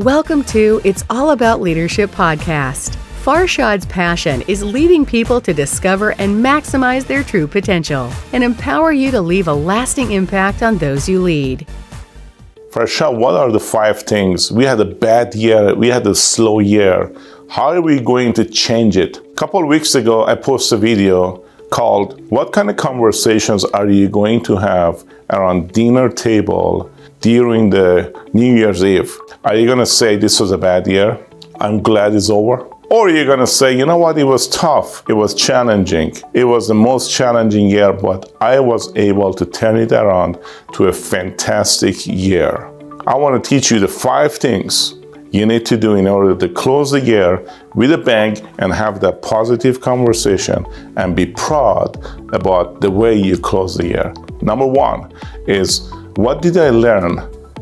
Welcome to It's All About Leadership podcast. Farshad's passion is leading people to discover and maximize their true potential and empower you to leave a lasting impact on those you lead. Farshad, what are the five things? We had a bad year, we had a slow year. How are we going to change it? A couple weeks ago, I posted a video called What kind of conversations are you going to have around dinner table during the New Year's Eve? Are you going to say this was a bad year? I'm glad it's over? Or are you're gonna say, you know what, it was tough, it was challenging, it was the most challenging year, but I was able to turn it around to a fantastic year. I wanna teach you the five things you need to do in order to close the year with a bang and have that positive conversation and be proud about the way you close the year. Number one is what did I learn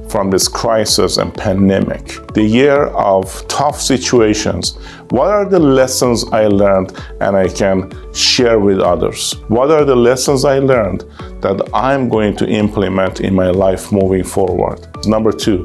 from this crisis and pandemic, the year of tough situations, what are the lessons I learned and I can share with others? What are the lessons I learned that I'm going to implement in my life moving forward? Number two,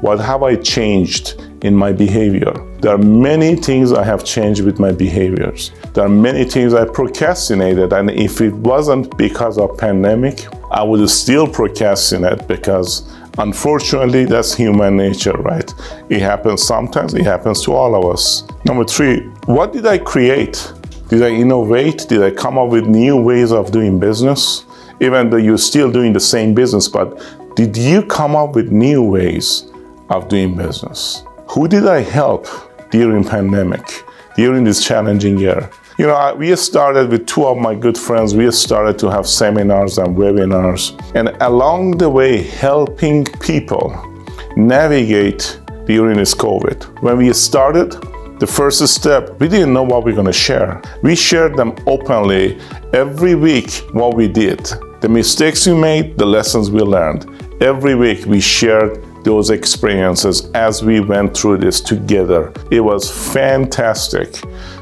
what have I changed in my behavior? There are many things I have changed with my behaviors. There are many things I procrastinated and if it wasn't because of pandemic, I would still procrastinate because Unfortunately, that's human nature, right? It happens sometimes, it happens to all of us. Number three, what did I create? Did I innovate? Did I come up with new ways of doing business? Even though you're still doing the same business, but did you come up with new ways of doing business? Who did I help during pandemic, during this challenging year? You know, we started with two of my good friends. We started to have seminars and webinars, and along the way, helping people navigate during this COVID. When we started, the first step, we didn't know what we are going to share. We shared them openly every week what we did, the mistakes we made, the lessons we learned. Every week we shared those experiences as we went through this together. It was fantastic.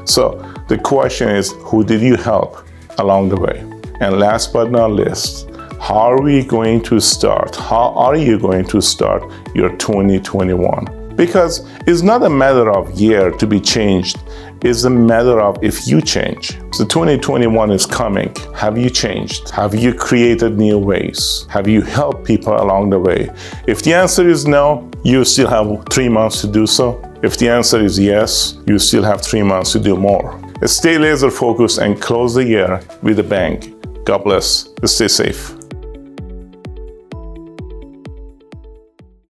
So, the question is who did you help along the way? And last but not least, how are we going to start? How are you going to start your 2021? Because it's not a matter of year to be changed. It's a matter of if you change. So 2021 is coming. Have you changed? Have you created new ways? Have you helped people along the way? If the answer is no, you still have three months to do so. If the answer is yes, you still have three months to do more. Stay laser focused and close the year with a bang. God bless. Stay safe.